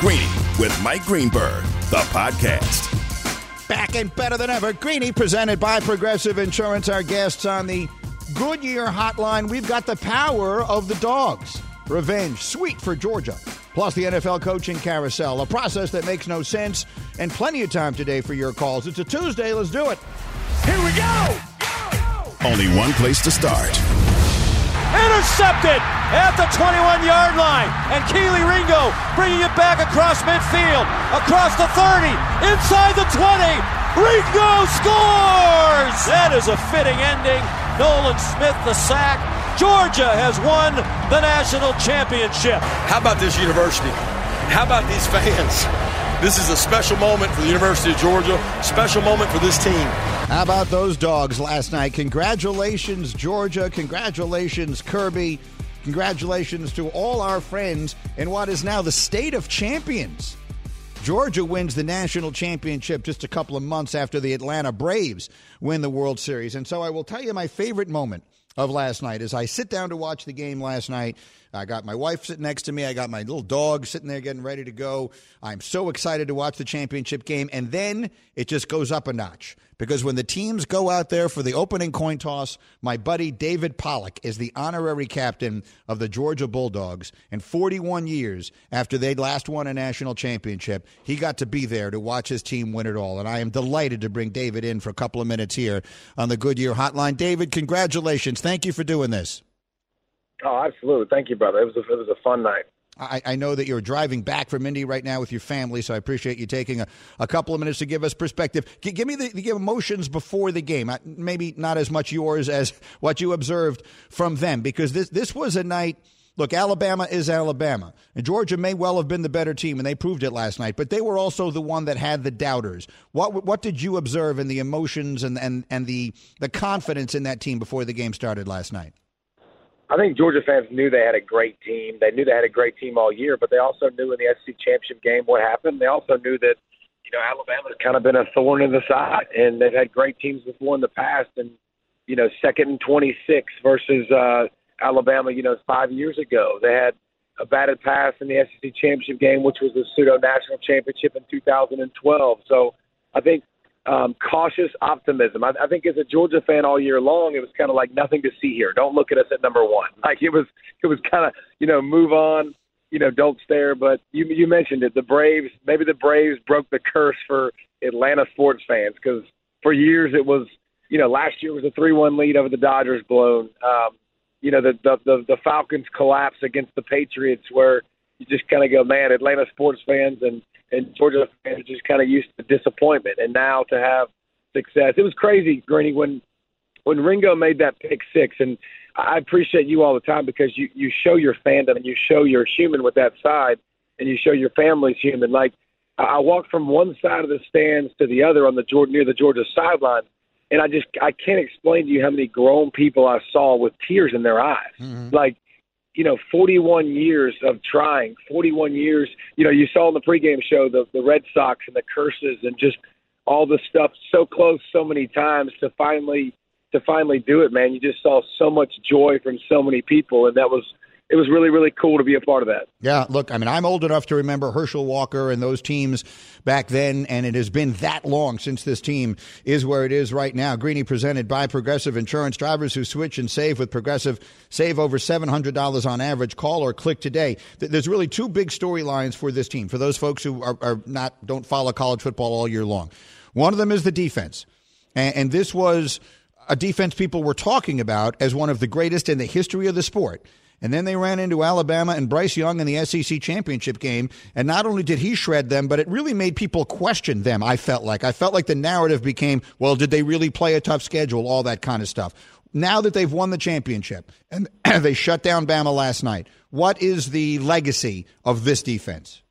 Greeny with Mike Greenberg, the podcast. Back and better than ever. Greeny presented by Progressive Insurance. Our guests on the Goodyear Hotline. We've got the power of the dogs. Revenge, sweet for Georgia. Plus the NFL coaching carousel, a process that makes no sense, and plenty of time today for your calls. It's a Tuesday. Let's do it. Here we go. Only one place to start. Intercepted at the 21 yard line. And Kelee Ringo bringing it back across midfield, across the 30, inside the 20. Ringo scores! That is a fitting ending. Nolan Smith the sack. Georgia has won the national championship. How about this university? How about these fans? This is a special moment for the University of Georgia, special moment for this team. How about those dogs last night? Congratulations, Georgia. Congratulations, Kirby. Congratulations to all our friends in what is now the state of champions. Georgia wins the national championship just a couple of months after the Atlanta Braves win the World Series. And so I will tell you my favorite moment of last night as I sit down to watch the game last night. I got my wife sitting next to me. I got my little dog sitting there getting ready to go. I'm so excited to watch the championship game. And then it just goes up a notch because when the teams go out there for the opening coin toss, my buddy David Pollack is the honorary captain of the Georgia Bulldogs. And 41 years after they'd last won a national championship, he got to be there to watch his team win it all. And I am delighted to bring David in for a couple of minutes here on the Goodyear Hotline. David, congratulations. Thank you for doing this. Oh, absolutely. Thank you, brother. It was a, it was a fun night. I, I, know that you're driving back from Indy right now with your family, so I appreciate you taking a, a couple of minutes to give us perspective. G- give me the, the, emotions before the game. Maybe not as much yours as what you observed from them, because this this was a night. Look, Alabama is Alabama, and Georgia may well have been the better team, and they proved it last night. But they were also the one that had the doubters. What what did you observe in the emotions and and, and the the confidence in that team before the game started last night? I think Georgia fans knew they had a great team. They knew they had a great team all year, but they also knew in the SEC championship game what happened. They also knew that, you know, Alabama's kind of been a thorn in the side, and they've had great teams before in the past. And, you know, second and 26 versus uh, Alabama, you know, five years ago. They had a batted pass in the SEC championship game, which was the pseudo national championship in 2012. So I think um, cautious optimism. I, I think as a Georgia fan all year long, it was kind of like nothing to see here. Don't look at us at number one. Like it was, it was kind of you know move on. You know, don't stare. But you you mentioned it. The Braves, maybe the Braves broke the curse for Atlanta sports fans because for years it was, you know, last year was a three-one lead over the Dodgers blown. Um, you know, the the the, the Falcons collapse against the Patriots, where you just kind of go, man, Atlanta sports fans and and Georgia fans are just kind of used to disappointment, and now to have success. It was crazy, Greeny, when when Ringo made that pick six, and I appreciate you all the time because you you show your fandom and you show you're human with that side, and you show your family's human. Like I walked from one side of the stands to the other on the Georgia near the Georgia sideline, and I just I can't explain to you how many grown people I saw with tears in their eyes. Mm-hmm. Like you know, 41 years of trying, 41 years. You know, you saw in the pregame show the the Red Sox and the curses and just all the stuff so close so many times to finally to finally do it, man. You just saw so much joy from so many people, and that was it was really really cool to be a part of that. Yeah, look, I mean, I'm old enough to remember Herschel Walker and those teams back then, and it has been that long since this team is where it is right now. Greeny presented by Progressive Insurance. Drivers who switch and save with Progressive save over $700 on average. Call or click today. There's really two big storylines for this team. For those folks who are, are not don't follow college football all year long, one of them is the defense, and, and this was a defense people were talking about as one of the greatest in the history of the sport. And then they ran into Alabama and Bryce Young in the SEC championship game. And not only did he shred them, but it really made people question them, I felt like. I felt like the narrative became, well, did they really play a tough schedule? All that kind of stuff. Now that they've won the championship and they shut down Bama last night, what is the legacy of this defense?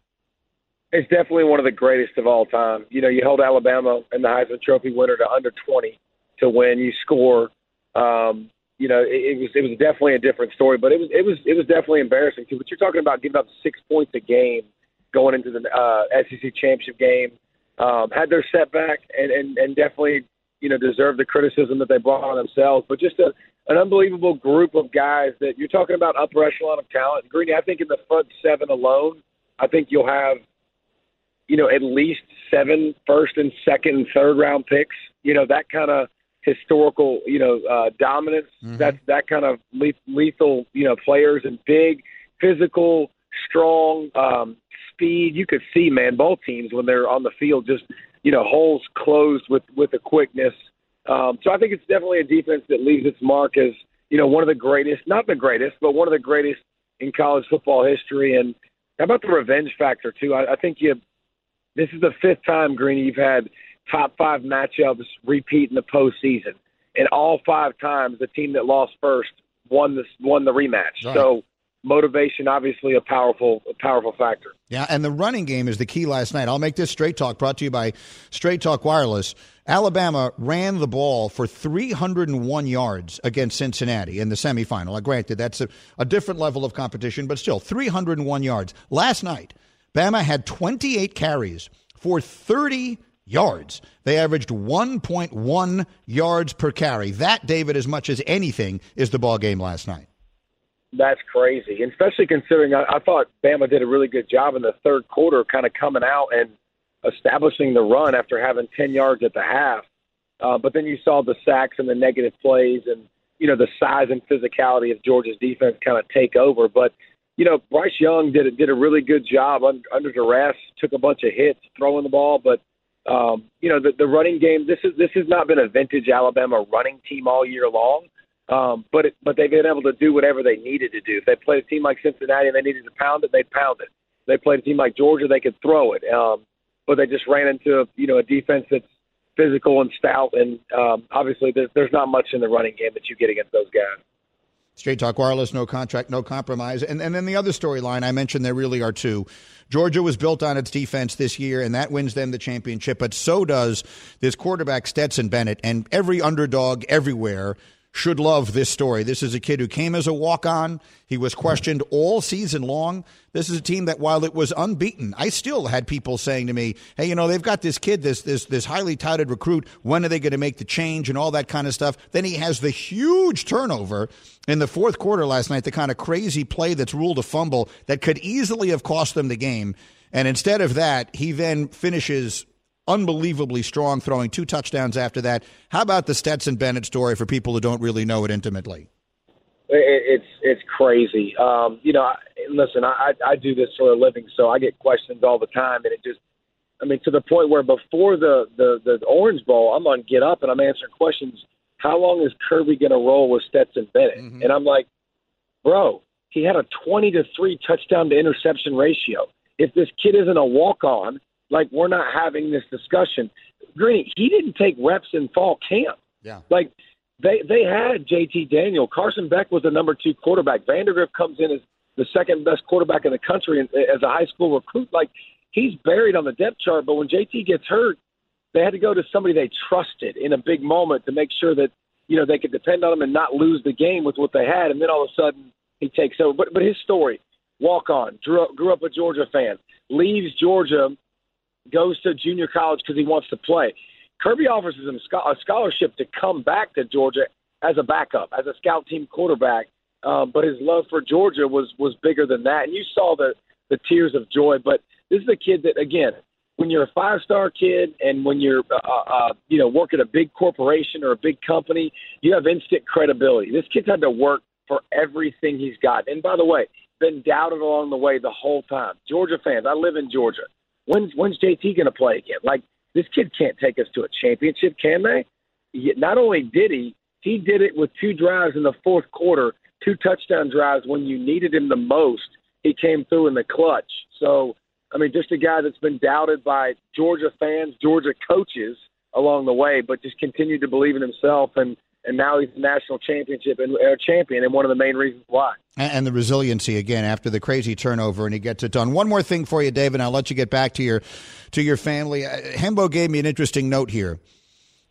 It's definitely one of the greatest of all time. You know, you held Alabama and the Heisman Trophy winner to under 20 to win. You score um, you know, it, it was it was definitely a different story, but it was it was it was definitely embarrassing too. But you're talking about giving up six points a game going into the uh, SEC championship game, um, had their setback, and, and and definitely you know deserved the criticism that they brought on themselves. But just a an unbelievable group of guys that you're talking about upper echelon of talent. Greeny, I think in the front seven alone, I think you'll have you know, at least seven first and second and third round picks. You know, that kind of historical, you know, uh, dominance. Mm-hmm. That's that kind of lethal, you know, players and big, physical, strong, um, speed. You could see, man, both teams when they're on the field, just you know, holes closed with with a quickness. Um, so I think it's definitely a defense that leaves its mark as you know one of the greatest, not the greatest, but one of the greatest in college football history. And how about the revenge factor too? I, I think you. This is the fifth time, Greeny, you've had top five matchups repeat in the postseason, and all five times the team that lost first won this won the rematch. Right. So motivation obviously a powerful a powerful factor. Yeah, and the running game is the key last night. I'll make this straight talk brought to you by Straight Talk Wireless. Alabama ran the ball for 301 yards against Cincinnati in the semifinal. Now, granted, that's a, a different level of competition, but still 301 yards. Last night, Bama had 28 carries for 30 yards. They averaged 1.1 yards per carry. That, David, as much as anything, is the ball game last night. That's crazy, and especially considering I, I thought Bama did a really good job in the third quarter, kind of coming out and establishing the run after having 10 yards at the half. Uh, but then you saw the sacks and the negative plays, and you know the size and physicality of Georgia's defense kind of take over. But you know Bryce Young did did a really good job under, under duress, took a bunch of hits throwing the ball, but um, you know the, the running game. This is this has not been a vintage Alabama running team all year long. Um, but it, but they've been able to do whatever they needed to do. If they played a team like Cincinnati and they needed to pound it, they'd pound it. If they played a team like Georgia, they could throw it. Um, but they just ran into you know a defense that's physical and stout, and um, obviously there's, there's not much in the running game that you get against those guys. Straight Talk Wireless, no contract, no compromise. And, and then the other storyline I mentioned, there really are two. Georgia was built on its defense this year, and that wins them the championship. But so does this quarterback, Stetson Bennett, and every underdog everywhere should love this story. This is a kid who came as a walk on. He was questioned all season long. This is a team that, while it was unbeaten, I still had people saying to me, "Hey, you know, they've got this kid, this this this highly touted recruit. When are they going to make the change and all that kind of stuff?" Then he has the huge turnover in the fourth quarter last night, the kind of crazy play that's ruled a fumble that could easily have cost them the game. And instead of that, he then finishes unbelievably strong, throwing two touchdowns after that. How about the Stetson Bennett story for people who don't really know it intimately? It's it's crazy. Um, you know, listen, I I do this for a living, so I get questions all the time, and it just, I mean, to the point where before the the the Orange Bowl, I'm on Get Up and I'm answering questions. How long is Kirby going to roll with Stetson Bennett? Mm-hmm. And I'm like, bro, he had a 20 to three touchdown to interception ratio. If this kid isn't a walk on, like we're not having this discussion. Green, he didn't take reps in fall camp. Yeah. Like they they had JT Daniel. Carson Beck was the number two quarterback. Vandagriff comes in as the second best quarterback in the country as a high school recruit. Like he's buried on the depth chart. But when JT gets hurt, they had to go to somebody they trusted in a big moment to make sure that you know they could depend on him and not lose the game with what they had. And then all of a sudden he takes over. But but his story, walk on, grew up, grew up a Georgia fan, leaves Georgia goes to junior college because he wants to play. Kirby offers him a scholarship to come back to Georgia as a backup, as a scout team quarterback. Um, but his love for Georgia was was bigger than that, and you saw the the tears of joy. But this is a kid that, again, when you're a five star kid and when you're uh, uh, uh, you know work at a big corporation or a big company, you have instant credibility. This kid's had to work for everything he's got, and by the way, been doubted along the way the whole time. Georgia fans, I live in Georgia. When's when's JT going to play again? Like this kid can't take us to a championship, can they? Not only did he, he did it with two drives in the fourth quarter, two touchdown drives when you needed him the most. He came through in the clutch. So, I mean, just a guy that's been doubted by Georgia fans, Georgia coaches along the way, but just continued to believe in himself and and now he's a national championship and uh, champion, and one of the main reasons why. And the resiliency again after the crazy turnover, and he gets it done. One more thing for you, David. I'll let you get back to your to your family. Uh, Hembo gave me an interesting note here.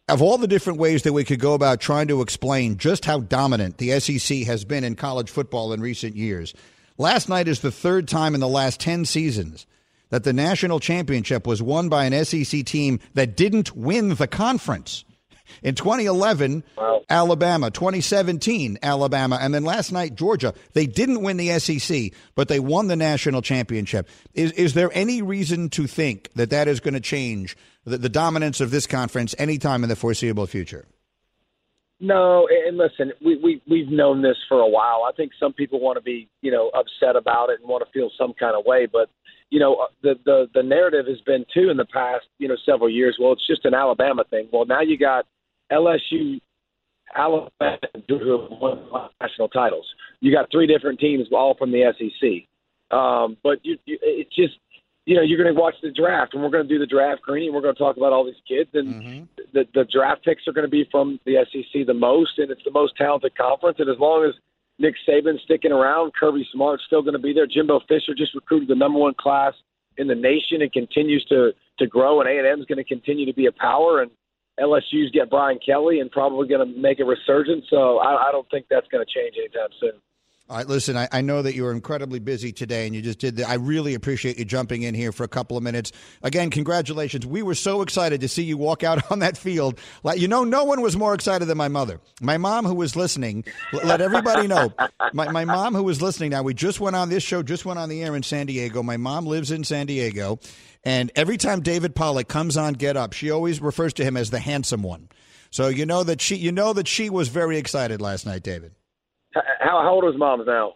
Of all the different ways that we could go about trying to explain just how dominant the SEC has been in college football in recent years, last night is the third time in the last ten seasons that the national championship was won by an SEC team that didn't win the conference. In 2011, wow. Alabama. 2017, Alabama. And then last night, Georgia. They didn't win the SEC, but they won the national championship. Is, is there any reason to think that that is going to change the, the dominance of this conference anytime in the foreseeable future? No, and listen, we, we we've known this for a while. I think some people want to be, you know, upset about it and want to feel some kind of way, but you know, uh, the the the narrative has been too in the past, you know, several years. Well, it's just an Alabama thing. Well, now you got LSU, Alabama, who have won national titles. You got three different teams, all from the SEC. Um, but you, you, it's just you know, you're going to watch the draft, and we're going to do the draft, Greeny, and we're going to talk about all these kids, and mm-hmm. the the draft picks are going to be from the SEC the most, and it's the most talented conference. And as long as Nick Saban's sticking around, Kirby Smart's still going to be there. Jimbo Fisher just recruited the number one class in the nation and continues to to grow, and A and M's going to continue to be a power, and LSU's get Brian Kelly and probably going to make a resurgence. So I, I don't think that's going to change anytime soon. All right, listen, I, I, know that you were incredibly busy today and you just did that. I really appreciate you jumping in here for a couple of minutes. Again, congratulations. We were so excited to see you walk out on that field. Like, you know, no one was more excited than my mother. My mom, who was listening, let everybody know. My, my mom, who was listening now, we just went on this show, just went on the air in San Diego. My mom lives in San Diego. And every time David Pollack comes on Get Up, she always refers to him as the handsome one. So you know that she, you know that she was very excited last night, David. How, how old is mom now?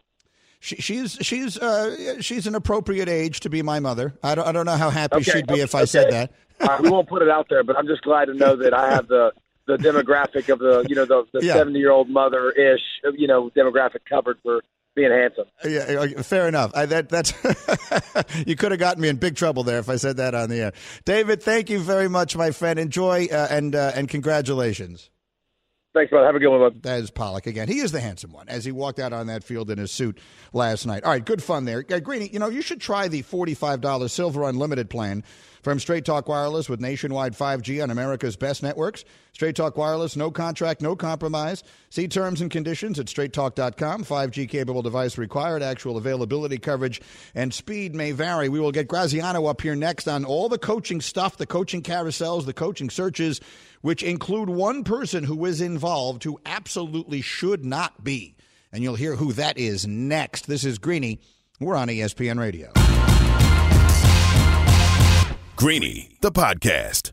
She, she's she's uh, she's an appropriate age to be my mother. I don't I don't know how happy okay, she'd be okay, if I okay. said that. uh, we won't put it out there, but I'm just glad to know that I have the the demographic of the you know the the 70 year old mother ish you know demographic covered for being handsome. Yeah, fair enough. I, that that's you could have gotten me in big trouble there if I said that on the air. David, thank you very much, my friend. Enjoy uh, and uh, and congratulations. Thanks, brother. Have a good one, bud. That is Pollack again. He is the handsome one as he walked out on that field in his suit last night. All right, good fun there. Uh, Greeny, you know, you should try the $45 Silver Unlimited plan from Straight Talk Wireless with nationwide 5G on America's best networks. Straight Talk Wireless, no contract, no compromise. See terms and conditions at straighttalk.com. 5G capable device required. Actual availability, coverage, and speed may vary. We will get Graziano up here next on all the coaching stuff, the coaching carousels, the coaching searches which include one person who is involved who absolutely should not be. And you'll hear who that is next. This is Greeny. We're on ESPN Radio. Greeny, the podcast.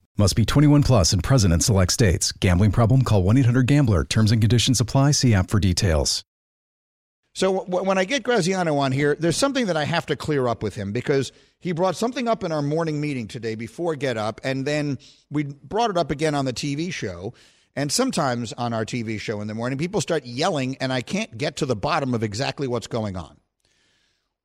Must be 21 plus and present in select states. Gambling problem? Call 1 800 GAMBLER. Terms and conditions apply. See app for details. So w- when I get Graziano on here, there's something that I have to clear up with him because he brought something up in our morning meeting today before Get Up, and then we brought it up again on the TV show. And sometimes on our TV show in the morning, people start yelling, and I can't get to the bottom of exactly what's going on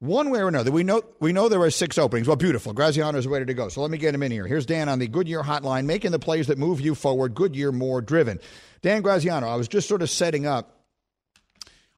one way or another, we know we know there are six openings. Well, beautiful. Graziano is ready to go. So let me get him in here. Here's Dan on the Goodyear hotline, making the plays that move you forward. Goodyear more driven. Dan Graziano, I was just sort of setting up.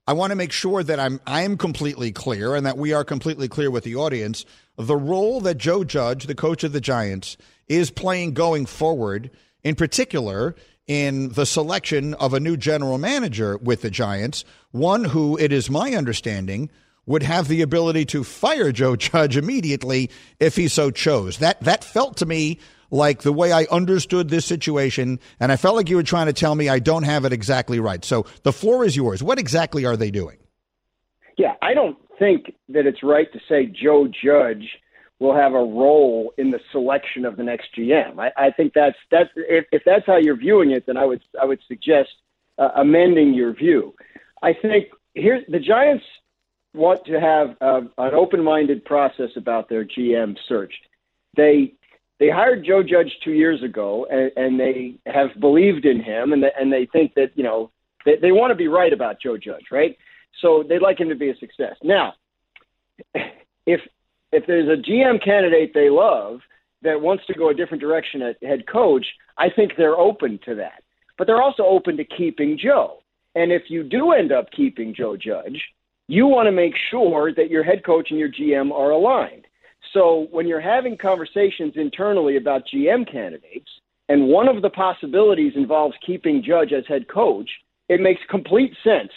I want to make sure that I'm I'm completely clear and that we are completely clear with the audience. The role that Joe Judge, the coach of the Giants, is playing going forward, in particular in the selection of a new general manager with the Giants, one who it is my understanding would have the ability to fire Joe Judge immediately if he so chose. That that felt to me like the way I understood this situation, and I felt like you were trying to tell me I don't have it exactly right. So the floor is yours. What exactly are they doing? Yeah, I don't think that it's right to say Joe Judge will have a role in the selection of the next GM. I, I think that's that's if, if that's how you're viewing it, then I would I would suggest uh, amending your view. I think here the Giants want to have uh, an open-minded process about their GM search. They they hired Joe Judge two years ago, and, and they have believed in him, and, the, and they think that you know they, they want to be right about Joe Judge, right? So they'd like him to be a success. Now, if if there's a GM candidate they love that wants to go a different direction at head coach, I think they're open to that. But they're also open to keeping Joe. And if you do end up keeping Joe Judge, you want to make sure that your head coach and your GM are aligned. So when you're having conversations internally about GM candidates, and one of the possibilities involves keeping Judge as head coach, it makes complete sense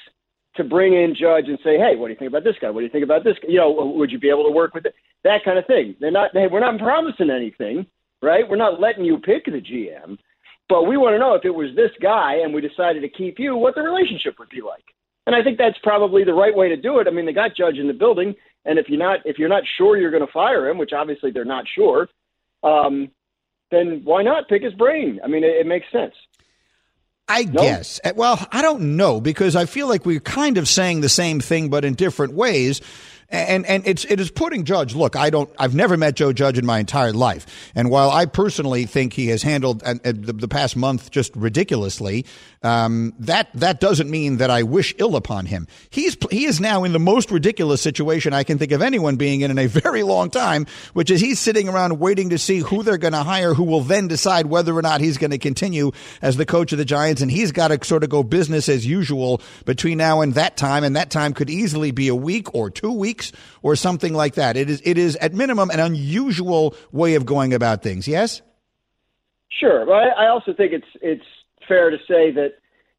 to bring in Judge and say, "Hey, what do you think about this guy? What do you think about this? Guy? You know, would you be able to work with it? That kind of thing." They're not. They, we're not promising anything, right? We're not letting you pick the GM, but we want to know if it was this guy and we decided to keep you, what the relationship would be like. And I think that's probably the right way to do it. I mean, they got Judge in the building, and if you're not if you're not sure you're going to fire him, which obviously they're not sure, um, then why not pick his brain? I mean, it, it makes sense. I no? guess. Well, I don't know because I feel like we're kind of saying the same thing, but in different ways and and it's it is putting Judge. Look, I don't. I've never met Joe Judge in my entire life, and while I personally think he has handled the, the, past month just ridiculously, um, that that doesn't mean that I wish ill upon him. He's he is now in the most ridiculous situation I can think of anyone being in in a very long time, which is he's sitting around waiting to see who they're going to hire, who will then decide whether or not he's going to continue as the coach of the Giants, and he's got to sort of go business as usual between now and that time, and that time could easily be a week or two weeks weeks or something like that. It is, it is at minimum an unusual way of going about things. Yes? Sure. But I, also think it's, it's fair to say that,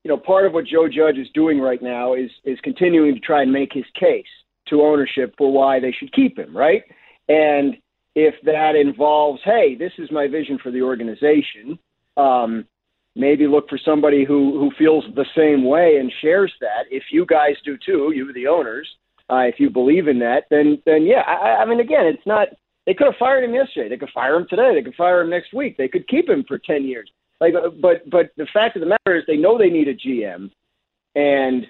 you know, part of what Joe Judge is doing right now is, is continuing to try and make his case to ownership for why they should keep him, right? And if that involves, hey, this is my vision for the organization, um, maybe look for somebody who who feels the same way and shares that. If you guys do too, you the owners, uh, if you believe in that, then then yeah. I, I mean, again, it's not. They could have fired him yesterday. They could fire him today. They could fire him next week. They could keep him for ten years. Like, uh, but but the fact of the matter is, they know they need a GM. And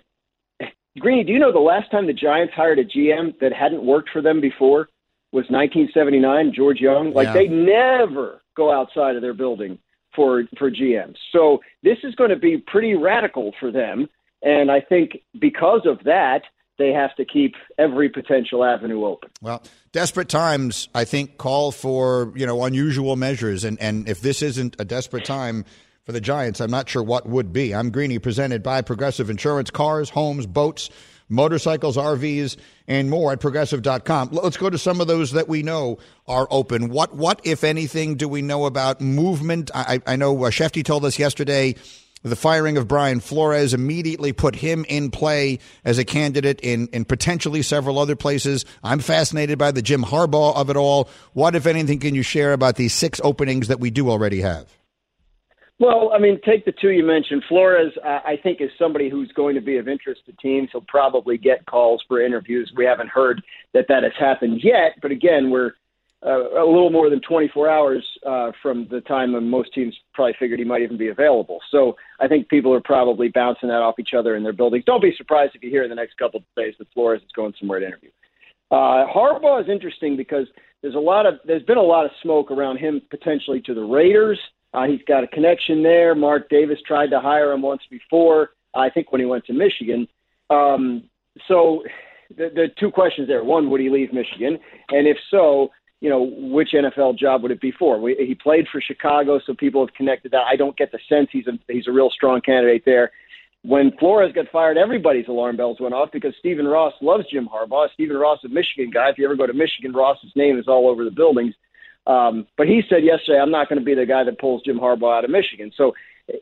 Greeny, do you know the last time the Giants hired a GM that hadn't worked for them before was 1979, George Young? Like, yeah. they never go outside of their building for for GMs. So this is going to be pretty radical for them. And I think because of that, they have to keep every potential avenue open. Well, desperate times, I think, call for you know unusual measures, and and if this isn't a desperate time for the Giants, I'm not sure what would be. I'm Greeny, presented by Progressive Insurance, cars, homes, boats. Motorcycles, RVs, and more at progressive.com. Let's go to some of those that we know are open. What, what, if anything, do we know about movement? I, I know uh, Schefty told us yesterday the firing of Brian Flores immediately put him in play as a candidate in, in potentially several other places. I'm fascinated by the Jim Harbaugh of it all. What, if anything, can you share about these six openings that we do already have? Well, I mean, take the two you mentioned. Flores, uh, I think, is somebody who's going to be of interest to teams. He'll probably get calls for interviews. We haven't heard that that has happened yet, but again, we're uh, a little more than 24 hours uh, from the time when most teams probably figured he might even be available. So I think people are probably bouncing that off each other in their buildings. Don't be surprised if you hear in the next couple of days that Flores is going somewhere to interview. Uh, Harbaugh is interesting because there's a lot of there's been a lot of smoke around him potentially to the Raiders. Uh, he's got a connection there. Mark Davis tried to hire him once before. I think when he went to Michigan. Um, so the, the two questions there: one, would he leave Michigan, and if so, you know, which NFL job would it be for? We, he played for Chicago, so people have connected that. I don't get the sense he's a he's a real strong candidate there. When Flores got fired, everybody's alarm bells went off because Stephen Ross loves Jim Harbaugh. Stephen Ross, a Michigan guy. If you ever go to Michigan, Ross's name is all over the buildings. Um, but he said yesterday, I'm not going to be the guy that pulls Jim Harbaugh out of Michigan. So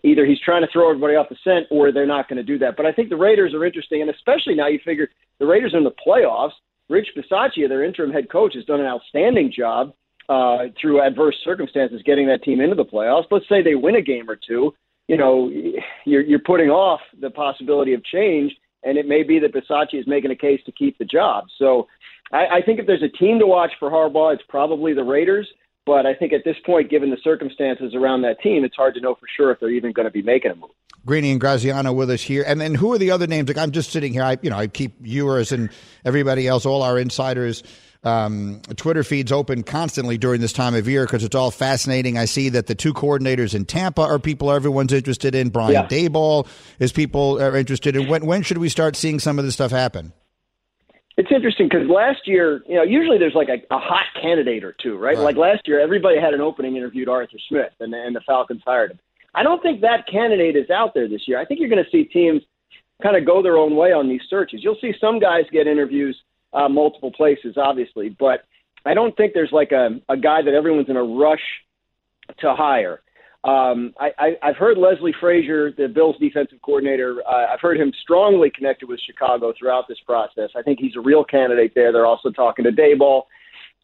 either he's trying to throw everybody off the scent or they're not going to do that. But I think the Raiders are interesting, and especially now you figure the Raiders are in the playoffs. Rich Bisaccia, their interim head coach, has done an outstanding job uh, through adverse circumstances getting that team into the playoffs. Let's say they win a game or two. You know, you're, you're putting off the possibility of change, and it may be that Bisaccia is making a case to keep the job. So I, I think if there's a team to watch for Harbaugh, it's probably the Raiders. But I think at this point, given the circumstances around that team, it's hard to know for sure if they're even going to be making a move. Greeny and Graziano with us here, and then who are the other names? Like I'm just sitting here. I you know I keep viewers and everybody else, all our insiders um, Twitter feeds open constantly during this time of year because it's all fascinating. I see that the two coordinators in Tampa are people everyone's interested in. Brian yeah. Daboll is people are interested in. When when should we start seeing some of this stuff happen? It's interesting because last year, you know, usually there's like a, a hot candidate or two, right? right? Like last year, everybody had an opening interviewed Arthur Smith, and, and the Falcons hired him. I don't think that candidate is out there this year. I think you're going to see teams kind of go their own way on these searches. You'll see some guys get interviews uh, multiple places, obviously, but I don't think there's like a, a guy that everyone's in a rush to hire. Um, I, I, I've heard Leslie Frazier, the Bills defensive coordinator, uh, I've heard him strongly connected with Chicago throughout this process. I think he's a real candidate there. They're also talking to Daboll,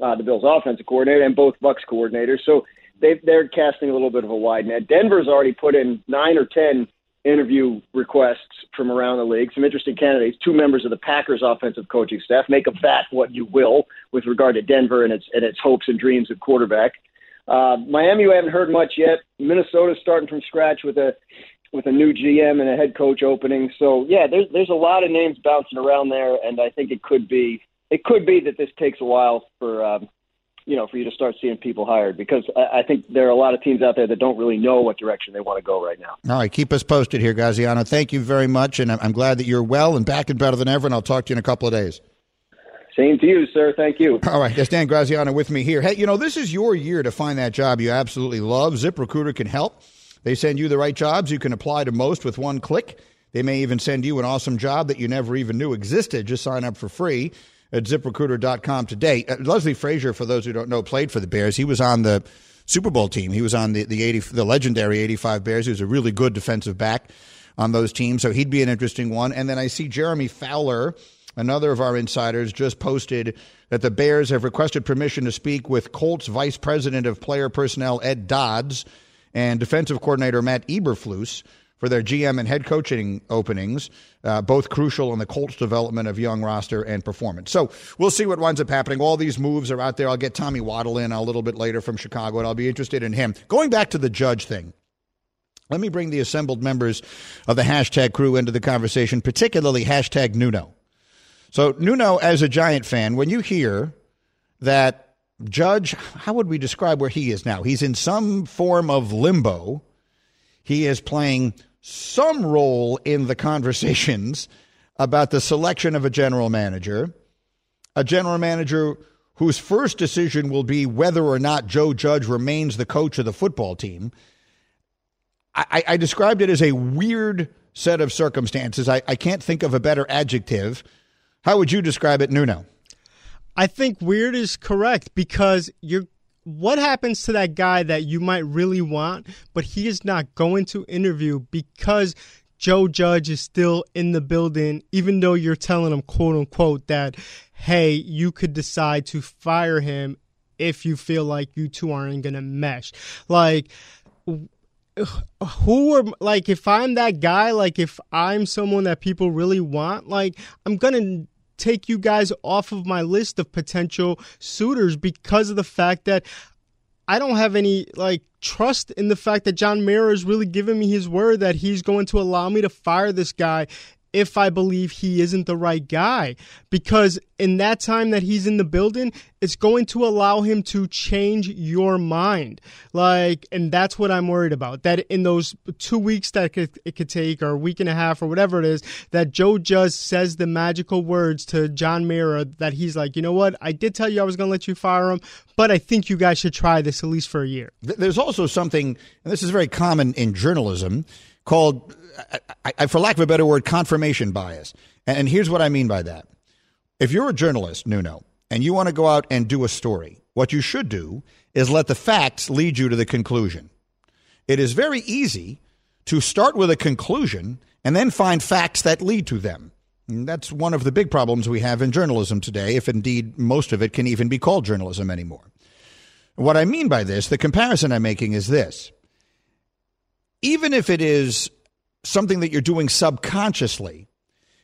uh, the Bills offensive coordinator, and both Bucks coordinators. So they, they're casting a little bit of a wide net. Denver's already put in nine or ten interview requests from around the league. Some interesting candidates. Two members of the Packers offensive coaching staff. Make of that what you will with regard to Denver and its and its hopes and dreams of quarterback. Uh, Miami, we haven't heard much yet. Minnesota's starting from scratch with a with a new GM and a head coach opening. So yeah, there's there's a lot of names bouncing around there, and I think it could be it could be that this takes a while for um, you know, for you to start seeing people hired because I, I think there are a lot of teams out there that don't really know what direction they want to go right now. All right, keep us posted here, Graziano. Thank you very much, and I'm glad that you're well and back and better than ever. And I'll talk to you in a couple of days. Same to you, sir. Thank you. All right, that's Dan Graziano with me here. Hey, you know, this is your year to find that job you absolutely love. ZipRecruiter can help. They send you the right jobs you can apply to most with one click. They may even send you an awesome job that you never even knew existed. Just sign up for free at ziprecruiter.com today. Uh, Leslie Frazier, for those who don't know, played for the Bears. He was on the Super Bowl team. He was on the, the 80, the legendary 85 Bears. He was a really good defensive back on those teams. So he'd be an interesting one. And then I see Jeremy Fowler, another of our insiders, just posted that the Bears have requested permission to speak with Colts Vice President of Player Personnel Ed Dodds and defensive coordinator Matt Eberflus for their GM and head coaching openings, uh, both crucial in the Colts' development of young roster and performance. So we'll see what winds up happening. All these moves are out there. I'll get Tommy Waddle in a little bit later from Chicago, and I'll be interested in him. Going back to the judge thing. Let me bring the assembled members of the hashtag crew into the conversation, particularly hashtag Nuno. So, Nuno, as a Giant fan, when you hear that Judge, how would we describe where he is now? He's in some form of limbo. He is playing some role in the conversations about the selection of a general manager, a general manager whose first decision will be whether or not Joe Judge remains the coach of the football team. I, I described it as a weird set of circumstances. I, I can't think of a better adjective. How would you describe it, Nuno? I think weird is correct because you're what happens to that guy that you might really want, but he is not going to interview because Joe Judge is still in the building, even though you're telling him, quote unquote, that, hey, you could decide to fire him if you feel like you two aren't going to mesh. Like, who are like if I'm that guy, like if I'm someone that people really want, like I'm gonna take you guys off of my list of potential suitors because of the fact that I don't have any like trust in the fact that John Mara is really giving me his word that he's going to allow me to fire this guy if I believe he isn't the right guy. Because in that time that he's in the building, it's going to allow him to change your mind. Like, and that's what I'm worried about. That in those two weeks that it could, take, or a week and a half, or whatever it is, that Joe just says the magical words to John Mara that he's like, you know what? I did tell you I was going to let you fire him, but I think you guys should try this at least for a year. There's also something, and this is very common in journalism, called I, I, for lack of a better word, confirmation bias. And, and here's what I mean by that. If you're a journalist, Nuno, and you want to go out and do a story, what you should do is let the facts lead you to the conclusion. It is very easy to start with a conclusion and then find facts that lead to them. And that's one of the big problems we have in journalism today, if indeed most of it can even be called journalism anymore. What I mean by this, the comparison I'm making is this. Even if it is something that you're doing subconsciously,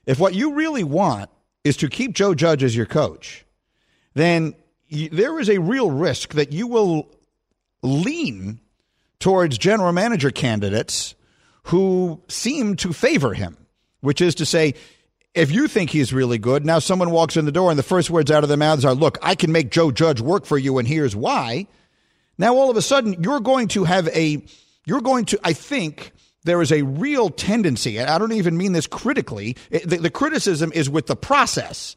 if what you really want is to keep Joe Judge as your coach, then you, there is a real risk that you will lean towards general manager candidates who seem to favor him, which is to say, if you think he's really good, now someone walks in the door and the first words out of their mouths are, look, I can make Joe Judge work for you and here's why. Now all of a sudden you're going to have a, you're going to, I think, there is a real tendency, and I don't even mean this critically, eh, the, the criticism is with the process.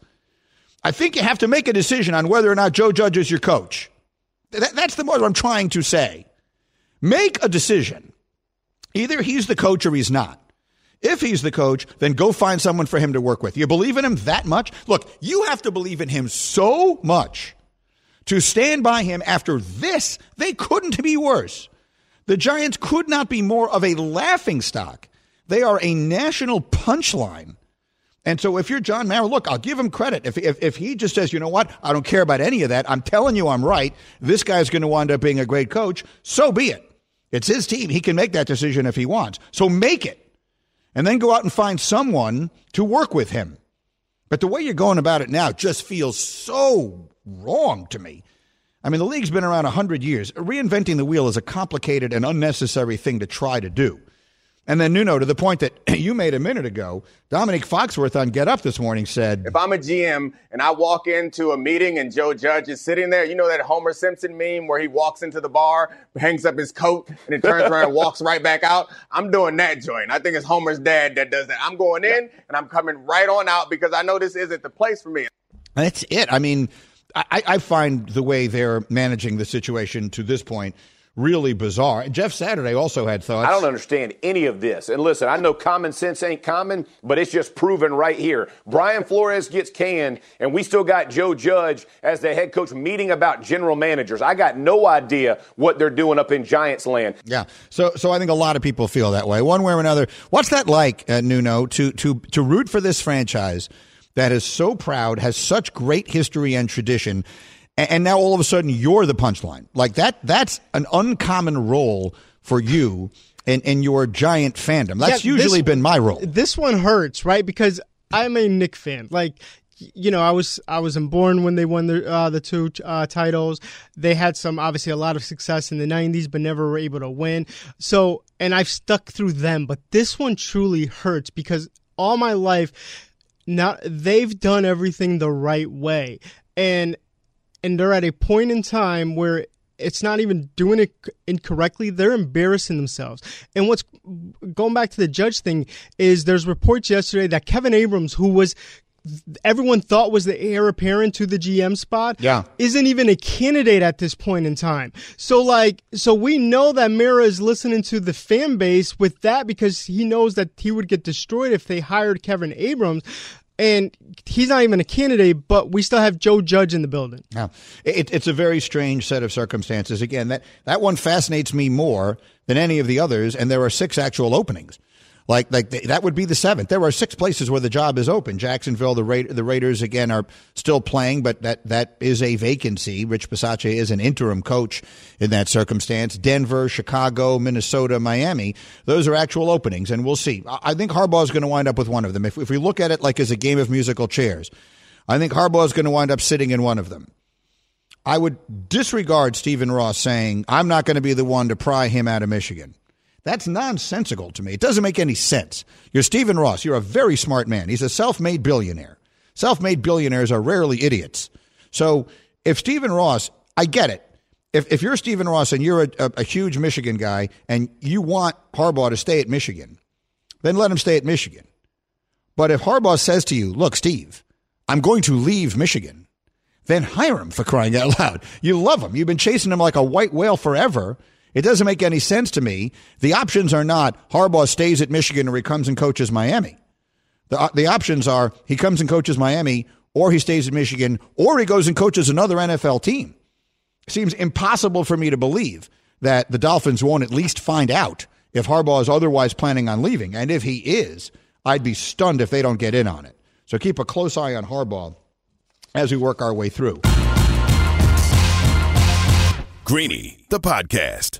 I think you have to make a decision on whether or not Joe Judge is your coach. That, that's the what I'm trying to say. Make a decision. Either he's the coach or he's not. If he's the coach, then go find someone for him to work with. You believe in him that much? Look, you have to believe in him so much to stand by him after this. They couldn't be worse. The Giants could not be more of a laughing stock. They are a national punchline. And so if you're John Mara, look, I'll give him credit. If, if, if he just says, you know what, I don't care about any of that, I'm telling you I'm right, this guy's going to wind up being a great coach, so be it. It's his team. He can make that decision if he wants. So make it. And then go out and find someone to work with him. But the way you're going about it now just feels so wrong to me. I mean, the league's been around 100 years. Reinventing the wheel is a complicated and unnecessary thing to try to do. And then Nuno, to the point that you made a minute ago, Domonique Foxworth on Get Up this morning said, "If I'm a GM and I walk into a meeting and Joe Judge is sitting there, you know that Homer Simpson meme where he walks into the bar, hangs up his coat, and then turns around and walks right back out. I'm doing that joint. I think it's Homer's dad that does that. I'm going in and I'm coming right on out because I know this isn't the place for me." That's it. I mean, I, I find the way they're managing the situation to this point really bizarre. Jeff Saturday also had thoughts. I don't understand any of this. And listen, I know common sense ain't common, but it's just proven right here. Brian Flores gets canned, and we still got Joe Judge as the head coach meeting about general managers. I got no idea what they're doing up in Giants land. Yeah. So, so I think a lot of people feel that way, one way or another. What's that like, uh, Nuno, to to to root for this franchise that is so proud, has such great history and tradition? and now all of a sudden you're the punchline. Like that that's an uncommon role for you in, in your giant fandom. That's yeah, usually this, been my role. This one hurts, right? Because I'm a Knick fan. Like you know, I was I wasn't born when they won the uh, the two uh, titles. They had some obviously a lot of success in the '90s, but never were able to win. So, and I've stuck through them, but this one truly hurts because all my life, now they've done everything the right way, and and they're at a point in time where it's not even doing it incorrectly. They're embarrassing themselves. And what's going back to the judge thing is there's reports yesterday that Kevin Abrams, who was everyone thought was the heir apparent to the GM spot, yeah. isn't even a candidate at this point in time. So like, so we know that Mara is listening to the fan base with that because he knows that he would get destroyed if they hired Kevin Abrams and he's not even a candidate, but we still have Joe Judge in the building. Yeah, it, it's a very strange set of circumstances. Again, that that one fascinates me more than any of the others, and there are six actual openings. Like, like that would be the seventh. There are six places where the job is open. Jacksonville, the Ra- the Raiders again are still playing, but that that is a vacancy. Rich Bisaccia is an interim coach in that circumstance. Denver, Chicago, Minnesota, Miami. Those are actual openings, and we'll see. I think Harbaugh is going to wind up with one of them. If if we look at it like as a game of musical chairs, I think Harbaugh is going to wind up sitting in one of them. I would disregard Stephen Ross saying, I'm not going to be the one to pry him out of Michigan. That's nonsensical to me. It doesn't make any sense. You're Stephen Ross. You're a very smart man. He's a self made billionaire. Self made billionaires are rarely idiots. So if Stephen Ross, I get it. If, if you're Stephen Ross and you're a, a, a huge Michigan guy and you want Harbaugh to stay at Michigan, then let him stay at Michigan. But if Harbaugh says to you, look, Steve, I'm going to leave Michigan, then hire him for crying out loud. You love him. You've been chasing him like a white whale forever. It doesn't make any sense to me. The options are not Harbaugh stays at Michigan or he comes and coaches Miami. The, uh, the options are he comes and coaches Miami or he stays at Michigan or he goes and coaches another NFL team. Seems impossible for me to believe that the Dolphins won't at least find out if Harbaugh is otherwise planning on leaving. And if he is, I'd be stunned if they don't get in on it. So keep a close eye on Harbaugh as we work our way through. Greeny, the podcast.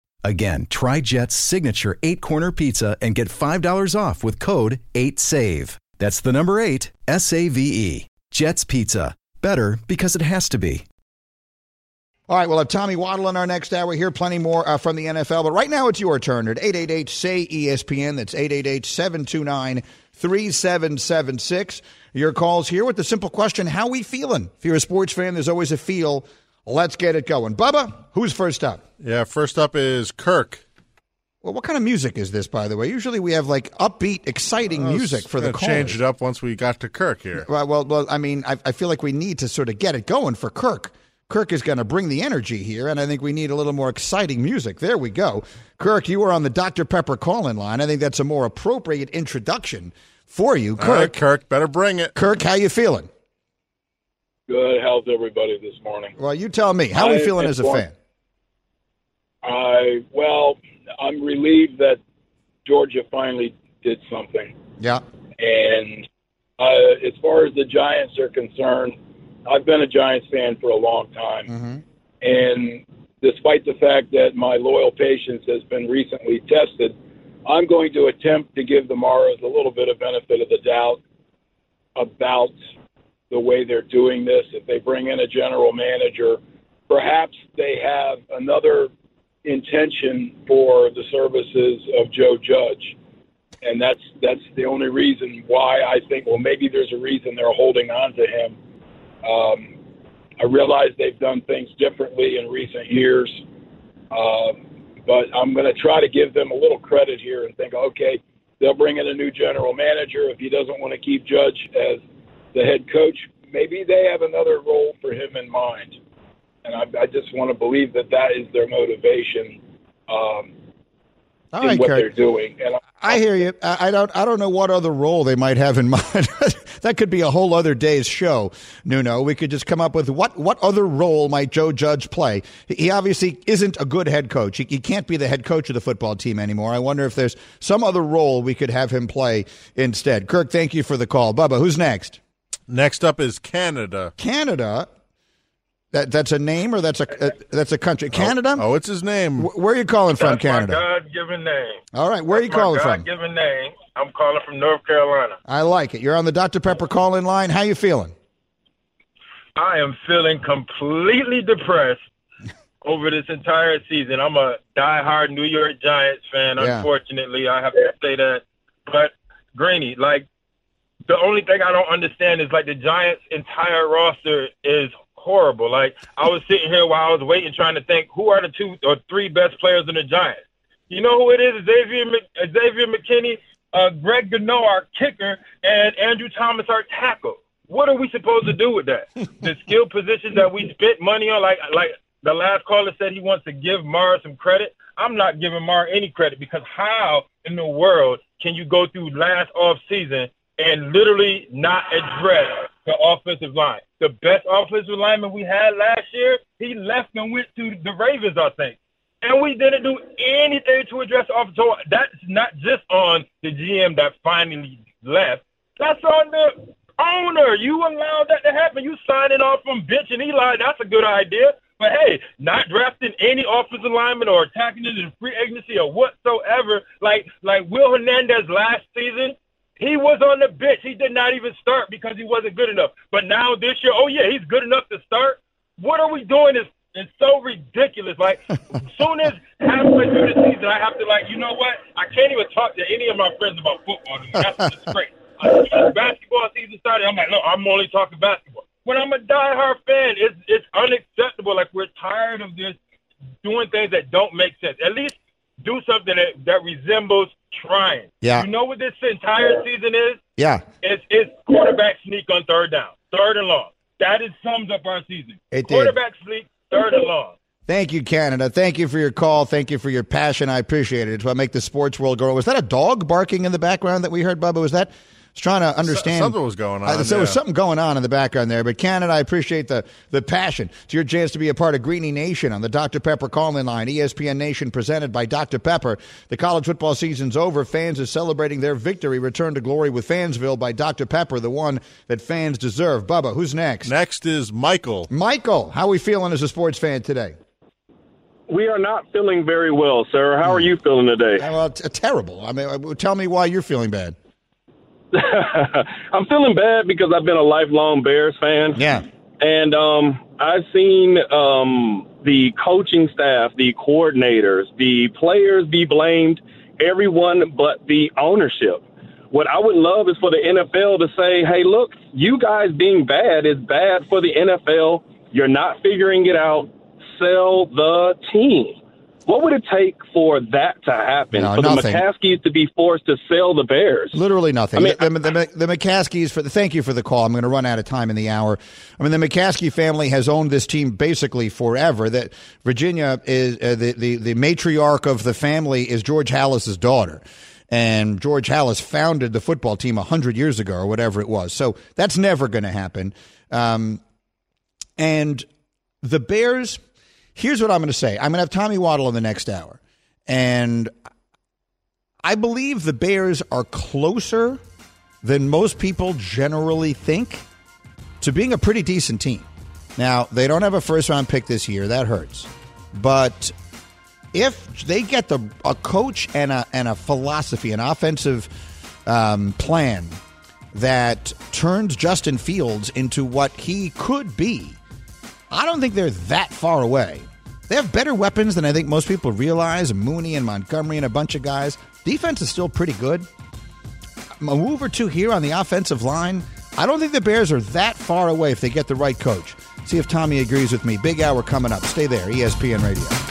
Again, try Jet's signature eight corner pizza and get $5 off with code 8SAVE. That's the number eight, S A V E. Jet's Pizza. Better because it has to be. All right, we'll have Tommy Waddle in our next hour here. Plenty more uh, from the NFL. But right now, it's your turn at 888 say ESPN. That's 888 729 3776. Your calls here with the simple question How we feeling? If you're a sports fan, there's always a feel. Let's get it going. Bubba, who's first up? Yeah, first up is Kirk. Well, what kind of music is this, by the way? Usually we have like upbeat, exciting uh, I music for the call. change it up once we got to Kirk here. Well, well, well I mean, I, I feel like we need to sort of get it going for Kirk. Kirk is going to bring the energy here, and I think we need a little more exciting music. There we go. Kirk, you were on the Dr. Pepper call-in line. I think that's a more appropriate introduction for you. Kirk, All right, Kirk, better bring it. Kirk, how you feeling? Good. How's everybody this morning? Well, you tell me. How are we feeling as a fan? I well, I'm relieved that Georgia finally did something. Yeah. And uh, as far as the Giants are concerned, I've been a Giants fan for a long time, Mm-hmm. and despite the fact that my loyal patience has been recently tested, I'm going to attempt to give the Maras a little bit of benefit of the doubt about the way they're doing this. If they bring in a general manager, perhaps they have another intention for the services of Joe Judge. And that's that's the only reason why I think well maybe there's a reason they're holding on to him. Um, I realize they've done things differently in recent years, um, but I'm going to try to give them a little credit here and think, okay, they'll bring in a new general manager. If he doesn't want to keep Judge as the head coach, maybe they have another role for him in mind. And I, I just want to believe that that is their motivation um, All in right, what Kirk. they're doing. And I hear you. I I don't. I don't know what other role they might have in mind. that could be a whole other day's show. Nuno, we could just come up with what what other role might Joe Judge play. He obviously isn't a good head coach. He, he can't be the head coach of the football team anymore. I wonder if there's some other role we could have him play instead. Kirk, thank you for the call. Bubba, who's next? Next up is Canada. Canada. That that's a name or that's a uh, that's a country. Canada. Oh, it's his name. Wh- Where are you calling from, That's Canada? God-given name. All right, where are you That's my calling from? God-given name. I'm calling from North Carolina. I like it. You're on the Dr Pepper call-in line. How you feeling? I am feeling completely depressed over this entire season. I'm a diehard New York Giants fan. Yeah. Unfortunately, I have to say that. But Greeny, like the only thing I don't understand is like the Giants' entire roster is horrible. Like I was sitting here while I was waiting, trying to think who are the two or three best players in the Giants. You know who it is? Xavier Mc- Xavier McKinney, uh, Greg Gano, our kicker, and Andrew Thomas, our tackle. What are we supposed to do with that? the skill positions that we spent money on, like like the last caller said, he wants to give Mara some credit. I'm not giving Mara any credit because how in the world can you go through last off season and literally not address the offensive line? The best offensive lineman we had last year, he left and went to the Ravens, I think and we didn't do anything to address the offense. So that's not just on the GM that finally left. That's on the owner. You allowed that to happen. You signing off from bench and Eli. That's a good idea. But hey, not drafting any offensive lineman or attacking it in free agency or whatsoever. Like like Will Hernandez last season, he was on the bench. He did not even start because he wasn't good enough. But now this year, oh yeah, he's good enough to start. What are we doing? Is it's so ridiculous. Like, as soon as halfway through the season, I have to like, you know what? I can't even talk to any of my friends about football. That's just great. As soon as basketball season started, I'm like, look, I'm only talking basketball. When I'm a diehard fan, it's it's unacceptable. Like we're tired of this doing things that don't make sense. At least do something that, that resembles trying. Yeah. You know what this entire season is? Yeah. It's it's quarterback sneak on third down, third and long. That is sums up our season. It did. quarterback sneak, third and long. Thank you, Canada. Thank you for your call. Thank you for your passion. I appreciate it. It's what make the sports world go. Was that a dog barking in the background that we heard, Bubba? Was that was trying to understand. something was going on, Uh, so there was something going on in the background there. But Canada, I appreciate the the passion. It's your chance to be a part of Greeny Nation on the Dr. Pepper call-in line. ESPN Nation presented by Dr. Pepper. The college football season's over. Fans are celebrating their victory. Return to glory with Fansville by Dr. Pepper, the one that fans deserve. Bubba, who's next? Next is Michael. Michael, how are we feeling as a sports fan today? We are not feeling very well, sir. How are you feeling today? Well, t- terrible. I mean, uh, tell me why you're feeling bad. I'm feeling bad because I've been a lifelong Bears fan. Yeah. And um, I've seen um, the coaching staff, the coordinators, the players be blamed, everyone but the ownership. What I would love is for the NFL to say, hey, look, you guys being bad is bad for the NFL. You're not figuring it out. Sell the team. What would it take for that to happen? No, for nothing. the McCaskies to be forced to sell the Bears? Literally nothing. I mean, the, the, the, the McCaskies for the thank you for the call. I'm going to run out of time in the hour. I mean, the McCaskey family has owned this team basically forever. That Virginia is uh, the, the the matriarch of the family is George Halas's daughter. And George Halas founded the football team hundred years ago, or whatever it was. So that's never going to happen. Um, and the Bears. Here's what I'm going to say. I'm going to have Tommy Waddle in the next hour, and I believe the Bears are closer than most people generally think to being a pretty decent team. Now, they don't have a first round pick this year. That hurts. But if they get the a coach and a and a philosophy, an offensive um, plan that turns Justin Fields into what he could be, I don't think they're that far away. They have better weapons than I think most people realize. Mooney and Montgomery and a bunch of guys. Defense is still pretty good. A move or two here on the offensive line. I don't think the Bears are that far away if they get the right coach. See if Tommy agrees with me. Big hour coming up. Stay there. ESPN Radio.